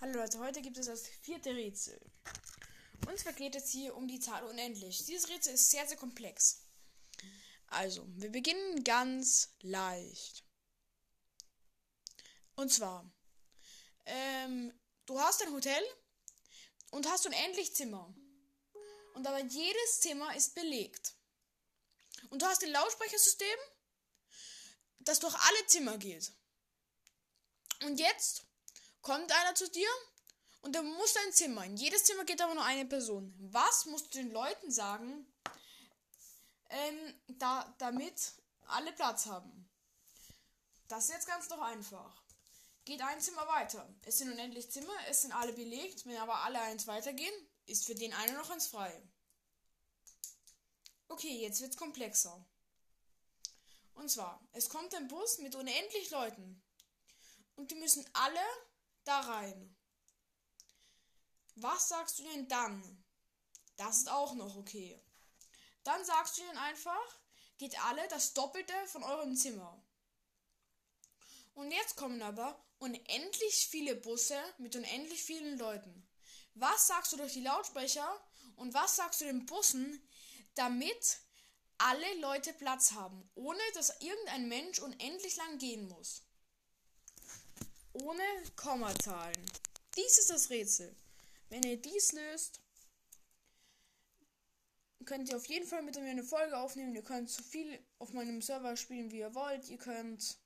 Hallo Leute, heute gibt es das vierte Rätsel. Und zwar geht es hier um die Zahl unendlich. Dieses Rätsel ist sehr, sehr komplex. Also, wir beginnen ganz leicht. Und zwar, ähm, du hast ein Hotel und hast unendlich Zimmer. Und aber jedes Zimmer ist belegt. Und du hast ein Lautsprechersystem, das durch alle Zimmer geht. Und jetzt kommt einer zu dir und der muss dein Zimmer. In jedes Zimmer geht aber nur eine Person. Was musst du den Leuten sagen, ähm, da, damit alle Platz haben? Das ist jetzt ganz doch einfach. Geht ein Zimmer weiter. Es sind unendlich Zimmer, es sind alle belegt. Wenn aber alle eins weitergehen, ist für den einen noch eins frei. Okay, jetzt wird's komplexer. Und zwar, es kommt ein Bus mit unendlich Leuten. Und die müssen alle da rein. Was sagst du denn dann? Das ist auch noch okay. Dann sagst du ihnen einfach, geht alle das Doppelte von eurem Zimmer. Und jetzt kommen aber unendlich viele Busse mit unendlich vielen Leuten. Was sagst du durch die Lautsprecher und was sagst du den Bussen, damit alle Leute Platz haben, ohne dass irgendein Mensch unendlich lang gehen muss? Ohne Kommazahlen. Dies ist das Rätsel. Wenn ihr dies löst, könnt ihr auf jeden Fall mit mir eine Folge aufnehmen. Ihr könnt so viel auf meinem Server spielen, wie ihr wollt. Ihr könnt.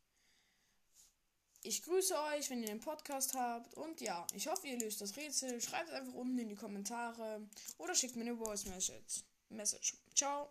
Ich grüße euch, wenn ihr den Podcast habt. Und ja, ich hoffe, ihr löst das Rätsel. Schreibt es einfach unten in die Kommentare oder schickt mir eine Voice Message. Message. Ciao.